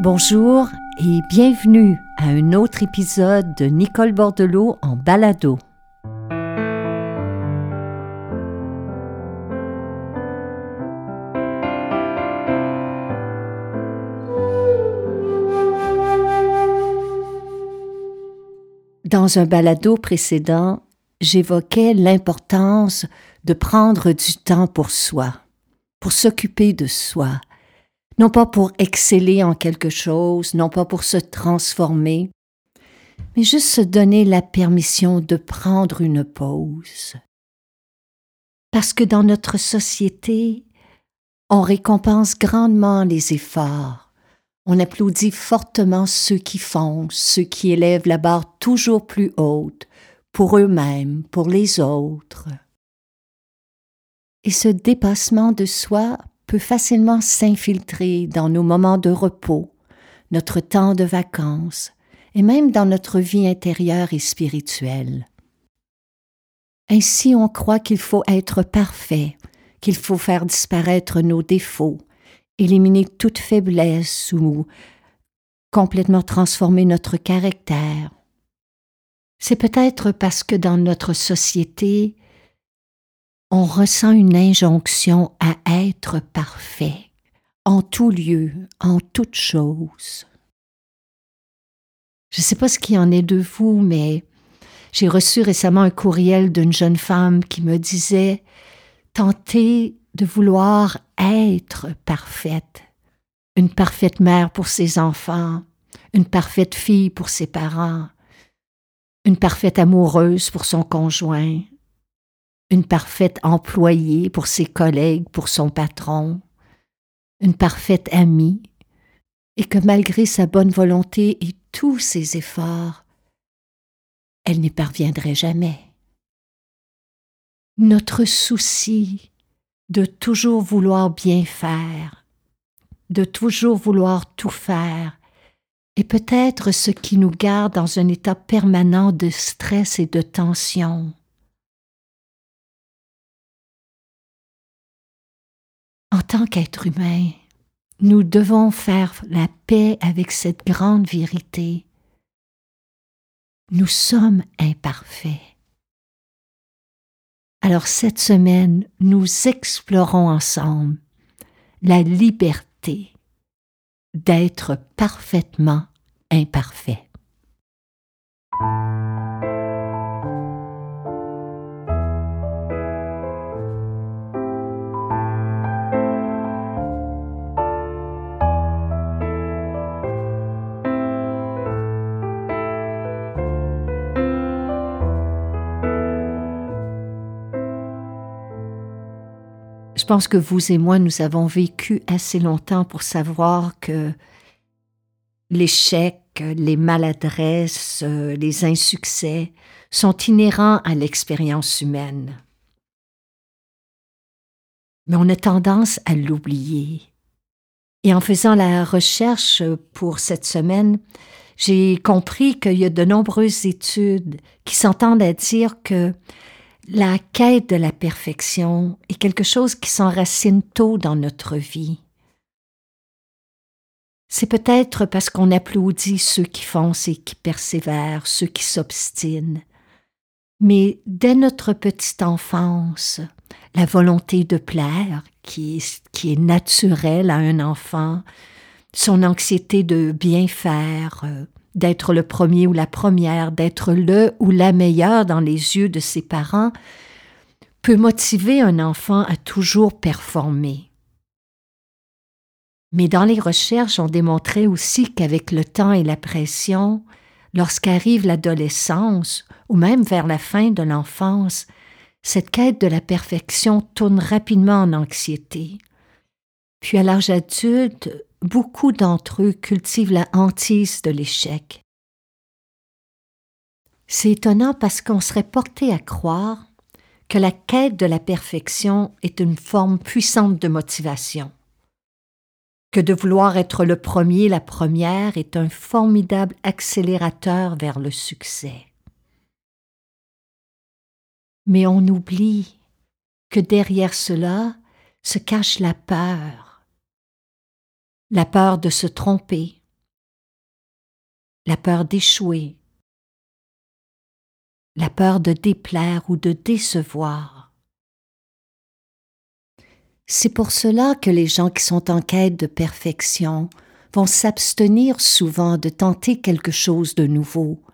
Bonjour et bienvenue à un autre épisode de Nicole Bordelot en balado. Dans un balado précédent, j'évoquais l'importance de prendre du temps pour soi, pour s'occuper de soi, non pas pour exceller en quelque chose, non pas pour se transformer, mais juste se donner la permission de prendre une pause. Parce que dans notre société, on récompense grandement les efforts, on applaudit fortement ceux qui font, ceux qui élèvent la barre toujours plus haute, pour eux-mêmes, pour les autres. Et ce dépassement de soi peut facilement s'infiltrer dans nos moments de repos, notre temps de vacances, et même dans notre vie intérieure et spirituelle. Ainsi on croit qu'il faut être parfait, qu'il faut faire disparaître nos défauts, éliminer toute faiblesse ou complètement transformer notre caractère. C'est peut-être parce que dans notre société, on ressent une injonction à être parfait, en tout lieu, en toute chose. Je ne sais pas ce qu'il en est de vous, mais j'ai reçu récemment un courriel d'une jeune femme qui me disait Tenter de vouloir être parfaite, une parfaite mère pour ses enfants, une parfaite fille pour ses parents, une parfaite amoureuse pour son conjoint, une parfaite employée pour ses collègues, pour son patron, une parfaite amie, et que malgré sa bonne volonté et tous ses efforts, elle n'y parviendrait jamais. Notre souci de toujours vouloir bien faire, de toujours vouloir tout faire, est peut-être ce qui nous garde dans un état permanent de stress et de tension. En tant qu'être humain, nous devons faire la paix avec cette grande vérité. Nous sommes imparfaits. Alors cette semaine, nous explorons ensemble la liberté d'être parfaitement imparfait. Je pense que vous et moi, nous avons vécu assez longtemps pour savoir que l'échec, les maladresses, les insuccès sont inhérents à l'expérience humaine. Mais on a tendance à l'oublier. Et en faisant la recherche pour cette semaine, j'ai compris qu'il y a de nombreuses études qui s'entendent à dire que la quête de la perfection est quelque chose qui s'enracine tôt dans notre vie. C'est peut-être parce qu'on applaudit ceux qui foncent et qui persévèrent, ceux qui s'obstinent. Mais dès notre petite enfance, la volonté de plaire, qui est, qui est naturelle à un enfant, son anxiété de bien faire, euh, d'être le premier ou la première, d'être le ou la meilleure dans les yeux de ses parents, peut motiver un enfant à toujours performer. Mais dans les recherches, on démontrait aussi qu'avec le temps et la pression, lorsqu'arrive l'adolescence, ou même vers la fin de l'enfance, cette quête de la perfection tourne rapidement en anxiété. Puis à l'âge adulte, beaucoup d'entre eux cultivent la hantise de l'échec. C'est étonnant parce qu'on serait porté à croire que la quête de la perfection est une forme puissante de motivation, que de vouloir être le premier, la première est un formidable accélérateur vers le succès. Mais on oublie que derrière cela se cache la peur, la peur de se tromper, la peur d'échouer, la peur de déplaire ou de décevoir. C'est pour cela que les gens qui sont en quête de perfection vont s'abstenir souvent de tenter quelque chose de nouveau,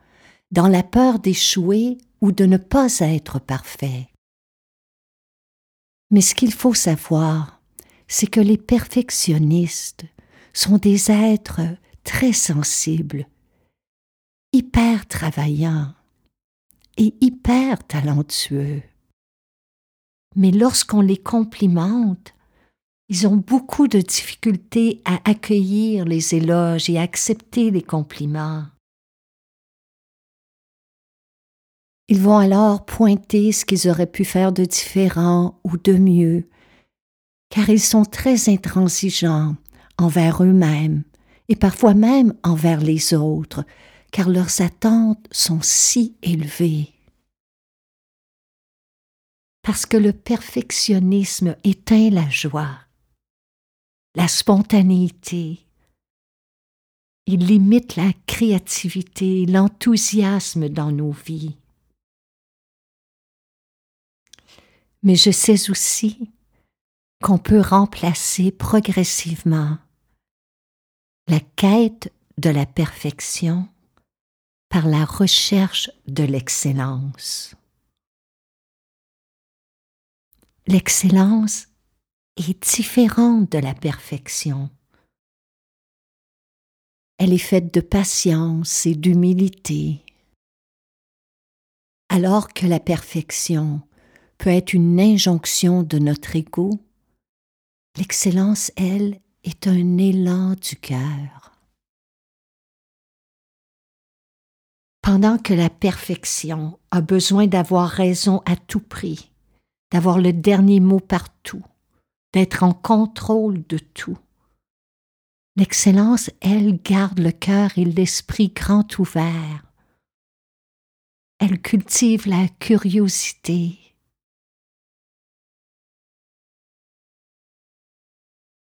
dans la peur d'échouer ou de ne pas être parfait. Mais ce qu'il faut savoir, c'est que les perfectionnistes sont des êtres très sensibles, hyper travaillants et hyper talentueux. Mais lorsqu'on les complimente, ils ont beaucoup de difficultés à accueillir les éloges et à accepter les compliments. Ils vont alors pointer ce qu'ils auraient pu faire de différent ou de mieux, car ils sont très intransigeants envers eux-mêmes et parfois même envers les autres, car leurs attentes sont si élevées. Parce que le perfectionnisme éteint la joie, la spontanéité, il limite la créativité, l'enthousiasme dans nos vies. Mais je sais aussi qu'on peut remplacer progressivement la quête de la perfection par la recherche de l'excellence. L'excellence est différente de la perfection. Elle est faite de patience et d'humilité, alors que la perfection peut être une injonction de notre ego, l'excellence, elle, est un élan du cœur. Pendant que la perfection a besoin d'avoir raison à tout prix, d'avoir le dernier mot partout, d'être en contrôle de tout, l'excellence, elle, garde le cœur et l'esprit grand ouvert. Elle cultive la curiosité,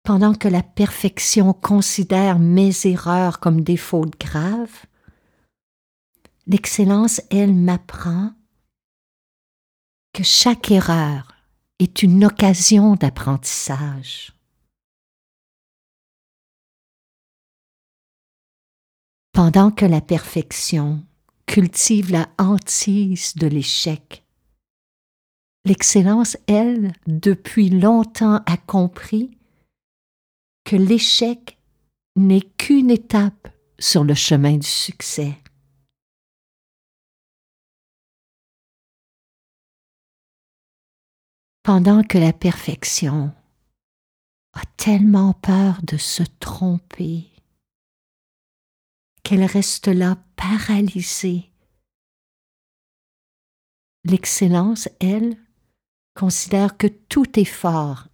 pendant que la perfection considère mes erreurs comme des fautes graves, l'excellence, elle, m'apprend que chaque erreur est une occasion d'apprentissage. Pendant que la perfection cultive la hantise de l'échec, l'excellence, elle, depuis longtemps a compris que l'échec n'est qu'une étape sur le chemin du succès. Pendant que la perfection a tellement peur de se tromper qu'elle reste là paralysée, l'excellence, elle, considère que tout effort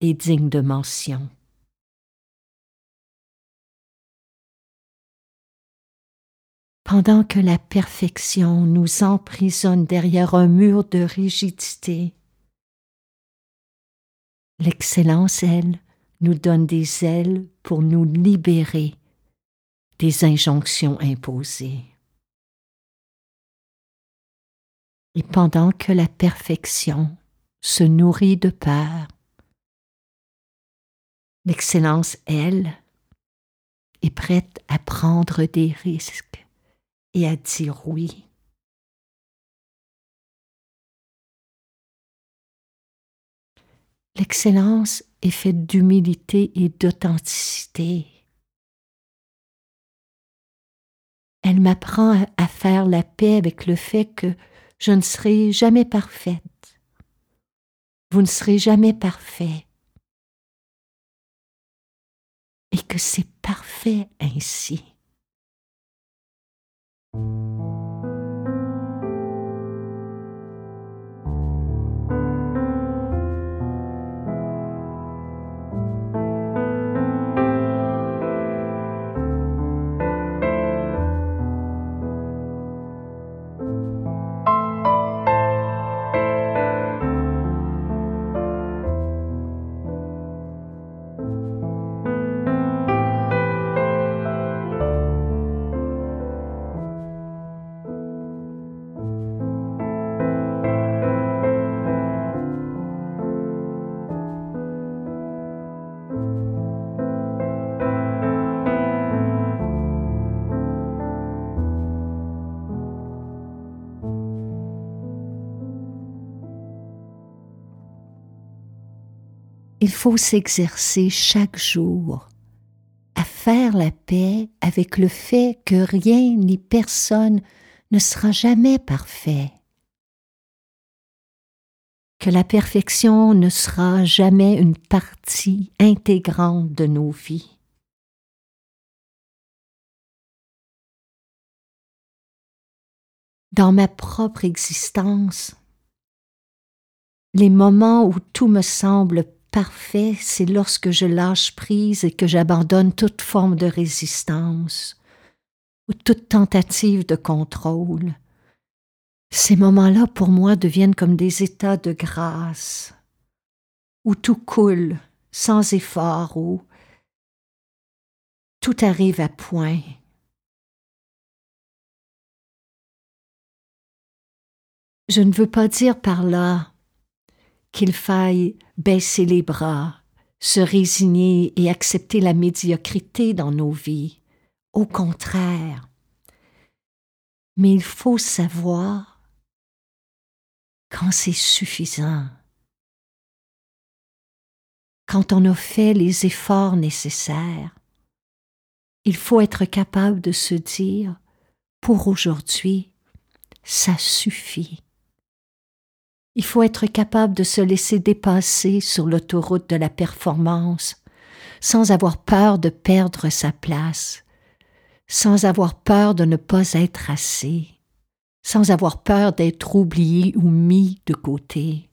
est digne de mention. Pendant que la perfection nous emprisonne derrière un mur de rigidité. L'excellence, elle, nous donne des ailes pour nous libérer des injonctions imposées. Et pendant que la perfection se nourrit de peur, l'excellence, elle, est prête à prendre des risques et à dire oui. L'excellence est faite d'humilité et d'authenticité. Elle m'apprend à faire la paix avec le fait que je ne serai jamais parfaite. Vous ne serez jamais parfait. Et que c'est parfait ainsi. Música Il faut s'exercer chaque jour à faire la paix avec le fait que rien ni personne ne sera jamais parfait, que la perfection ne sera jamais une partie intégrante de nos vies. Dans ma propre existence, les moments où tout me semble parfait, c'est lorsque je lâche prise et que j'abandonne toute forme de résistance ou toute tentative de contrôle. Ces moments-là, pour moi, deviennent comme des états de grâce, où tout coule sans effort, où tout arrive à point. Je ne veux pas dire par là qu'il faille baisser les bras, se résigner et accepter la médiocrité dans nos vies. Au contraire. Mais il faut savoir quand c'est suffisant, quand on a fait les efforts nécessaires. Il faut être capable de se dire, pour aujourd'hui, ça suffit. Il faut être capable de se laisser dépasser sur l'autoroute de la performance, sans avoir peur de perdre sa place, sans avoir peur de ne pas être assez, sans avoir peur d'être oublié ou mis de côté.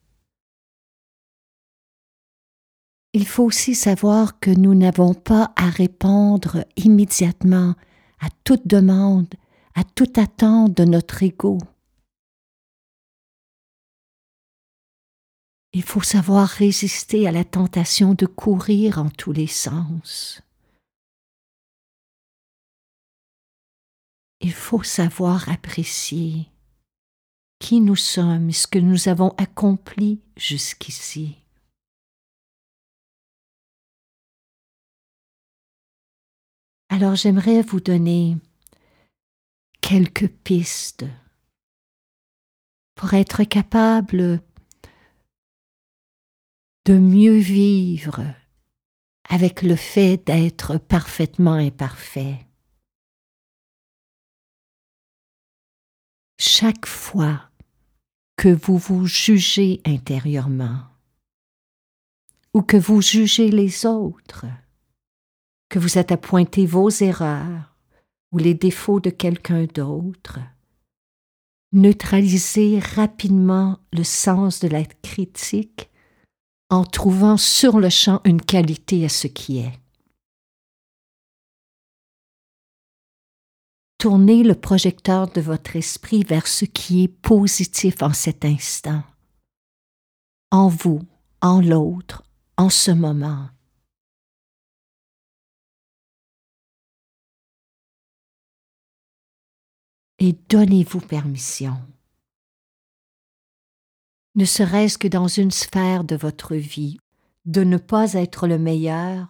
Il faut aussi savoir que nous n'avons pas à répondre immédiatement à toute demande, à toute attente de notre ego. Il faut savoir résister à la tentation de courir en tous les sens. Il faut savoir apprécier qui nous sommes et ce que nous avons accompli jusqu'ici. Alors j'aimerais vous donner quelques pistes pour être capable de mieux vivre avec le fait d'être parfaitement imparfait. Chaque fois que vous vous jugez intérieurement, ou que vous jugez les autres, que vous êtes à pointer vos erreurs ou les défauts de quelqu'un d'autre, neutralisez rapidement le sens de la critique en trouvant sur le champ une qualité à ce qui est. Tournez le projecteur de votre esprit vers ce qui est positif en cet instant, en vous, en l'autre, en ce moment. Et donnez-vous permission ne serait-ce que dans une sphère de votre vie, de ne pas être le meilleur,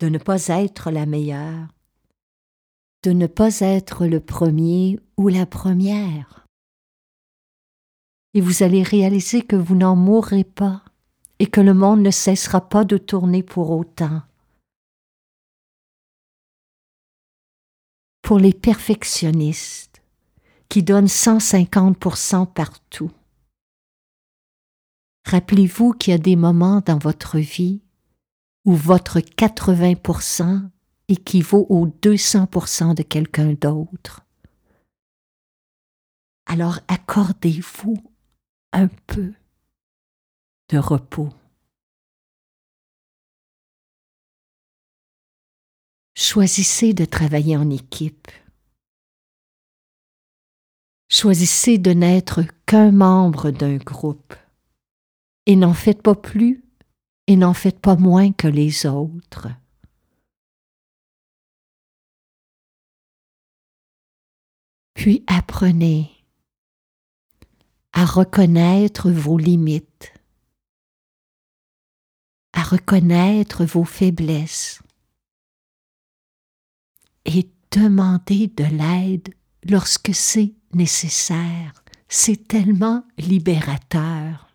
de ne pas être la meilleure, de ne pas être le premier ou la première. Et vous allez réaliser que vous n'en mourrez pas et que le monde ne cessera pas de tourner pour autant. Pour les perfectionnistes qui donnent 150% partout, Rappelez-vous qu'il y a des moments dans votre vie où votre 80% équivaut au 200% de quelqu'un d'autre. Alors accordez-vous un peu de repos. Choisissez de travailler en équipe. Choisissez de n'être qu'un membre d'un groupe et n'en faites pas plus et n'en faites pas moins que les autres. Puis apprenez à reconnaître vos limites, à reconnaître vos faiblesses et demandez de l'aide lorsque c'est nécessaire. C'est tellement libérateur.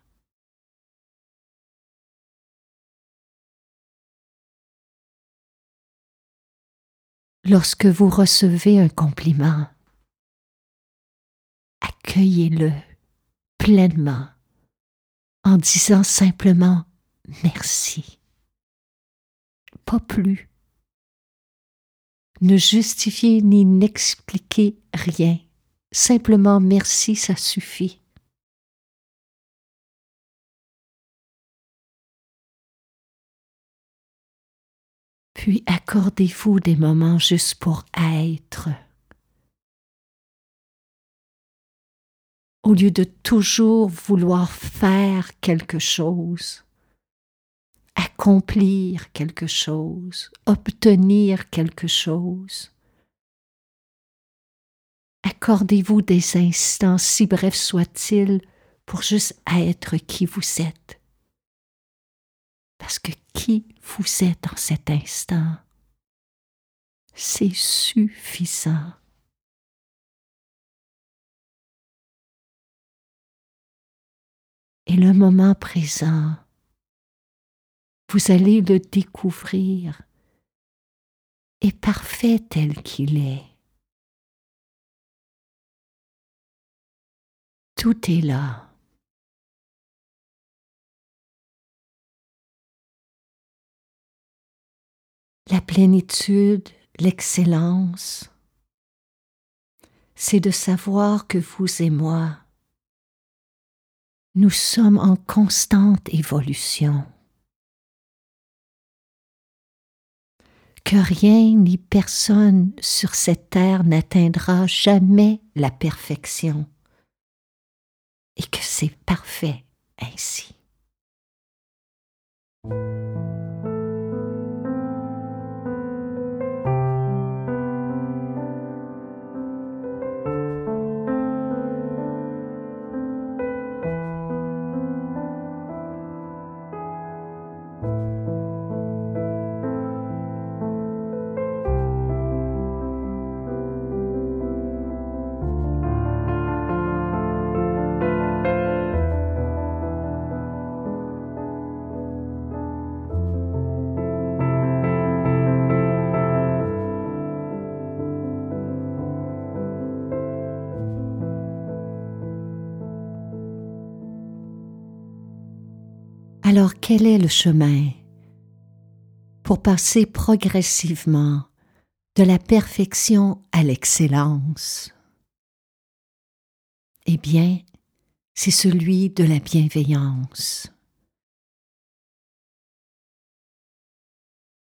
Lorsque vous recevez un compliment, accueillez-le pleinement en disant simplement merci. Pas plus. Ne justifiez ni n'expliquez rien. Simplement merci, ça suffit. Puis accordez-vous des moments juste pour être. Au lieu de toujours vouloir faire quelque chose, accomplir quelque chose, obtenir quelque chose. Accordez-vous des instants, si brefs soient-ils, pour juste être qui vous êtes. Parce que qui vous êtes en cet instant, c'est suffisant. Et le moment présent, vous allez le découvrir, est parfait tel qu'il est. Tout est là. La plénitude, l'excellence, c'est de savoir que vous et moi, nous sommes en constante évolution. Que rien ni personne sur cette terre n'atteindra jamais la perfection et que c'est parfait ainsi. Alors quel est le chemin pour passer progressivement de la perfection à l'excellence? Eh bien, c'est celui de la bienveillance.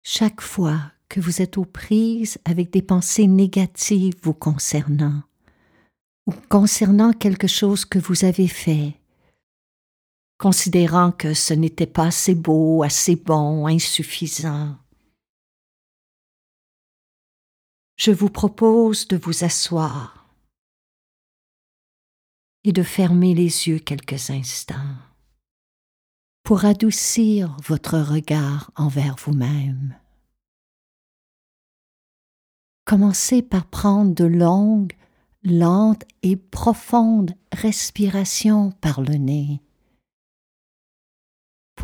Chaque fois que vous êtes aux prises avec des pensées négatives vous concernant, ou concernant quelque chose que vous avez fait, considérant que ce n'était pas assez beau, assez bon, insuffisant. Je vous propose de vous asseoir et de fermer les yeux quelques instants pour adoucir votre regard envers vous-même. Commencez par prendre de longues, lentes et profondes respirations par le nez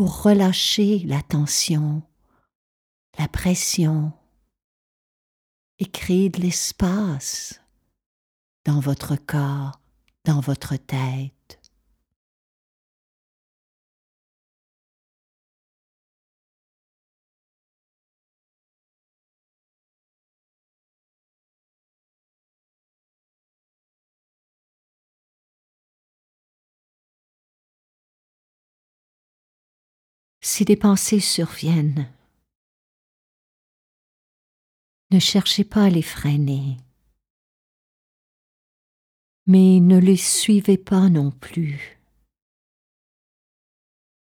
pour relâcher la tension, la pression et créer de l'espace dans votre corps, dans votre tête. Si des pensées surviennent. Ne cherchez pas à les freiner, mais ne les suivez pas non plus.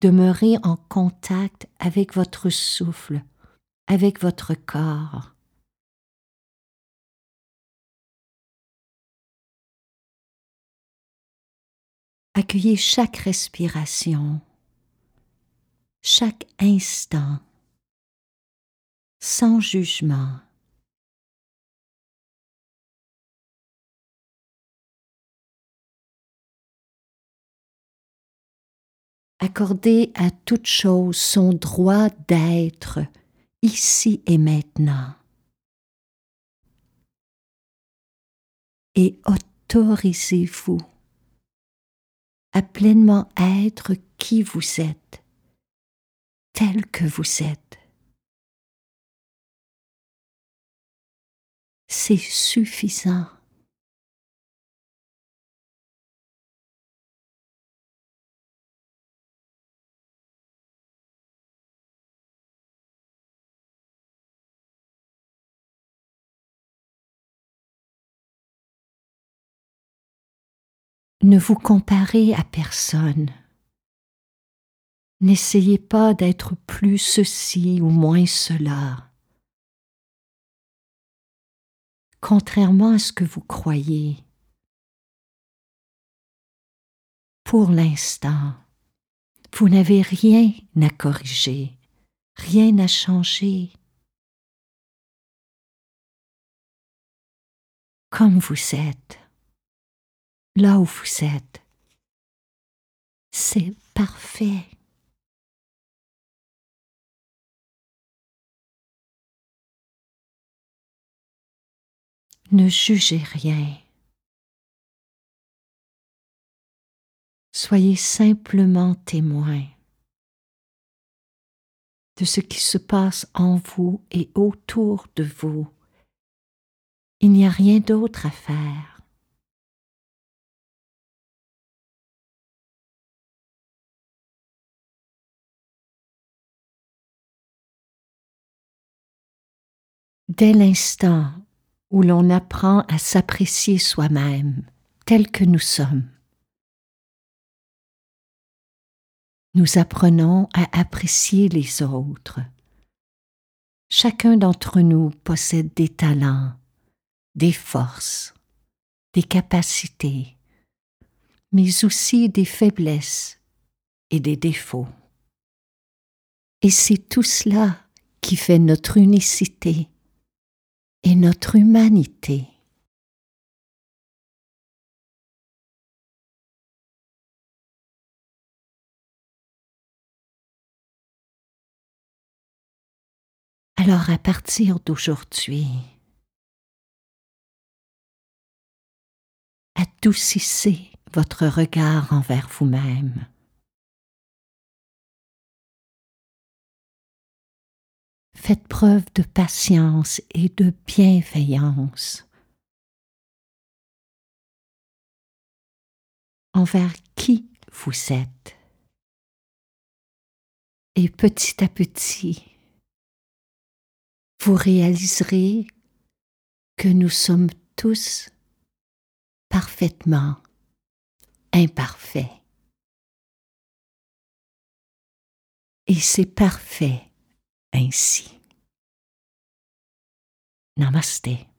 Demeurez en contact avec votre souffle, avec votre corps. Accueillez chaque respiration chaque instant, sans jugement. Accordez à toute chose son droit d'être ici et maintenant. et autorisez-vous à pleinement être qui vous êtes, tel que vous êtes. C'est suffisant. Ne vous comparez à personne. N'essayez pas d'être plus ceci ou moins cela. Contrairement à ce que vous croyez, pour l'instant, vous n'avez rien à corriger, rien à changer. Comme vous êtes là où vous êtes. C'est parfait. Ne jugez rien. Soyez simplement témoin de ce qui se passe en vous et autour de vous. Il n'y a rien d'autre à faire. dès l'instant où l'on apprend à s'apprécier soi-même tel que nous sommes. Nous apprenons à apprécier les autres. Chacun d'entre nous possède des talents, des forces, des capacités, mais aussi des faiblesses et des défauts. Et c'est tout cela qui fait notre unicité et notre humanité. Alors à partir d'aujourd'hui, adoucissez votre regard envers vous-même. Faites preuve de patience et de bienveillance envers qui vous êtes. Et petit à petit, vous réaliserez que nous sommes tous parfaitement imparfaits. Et c'est parfait ainsi. Namaste.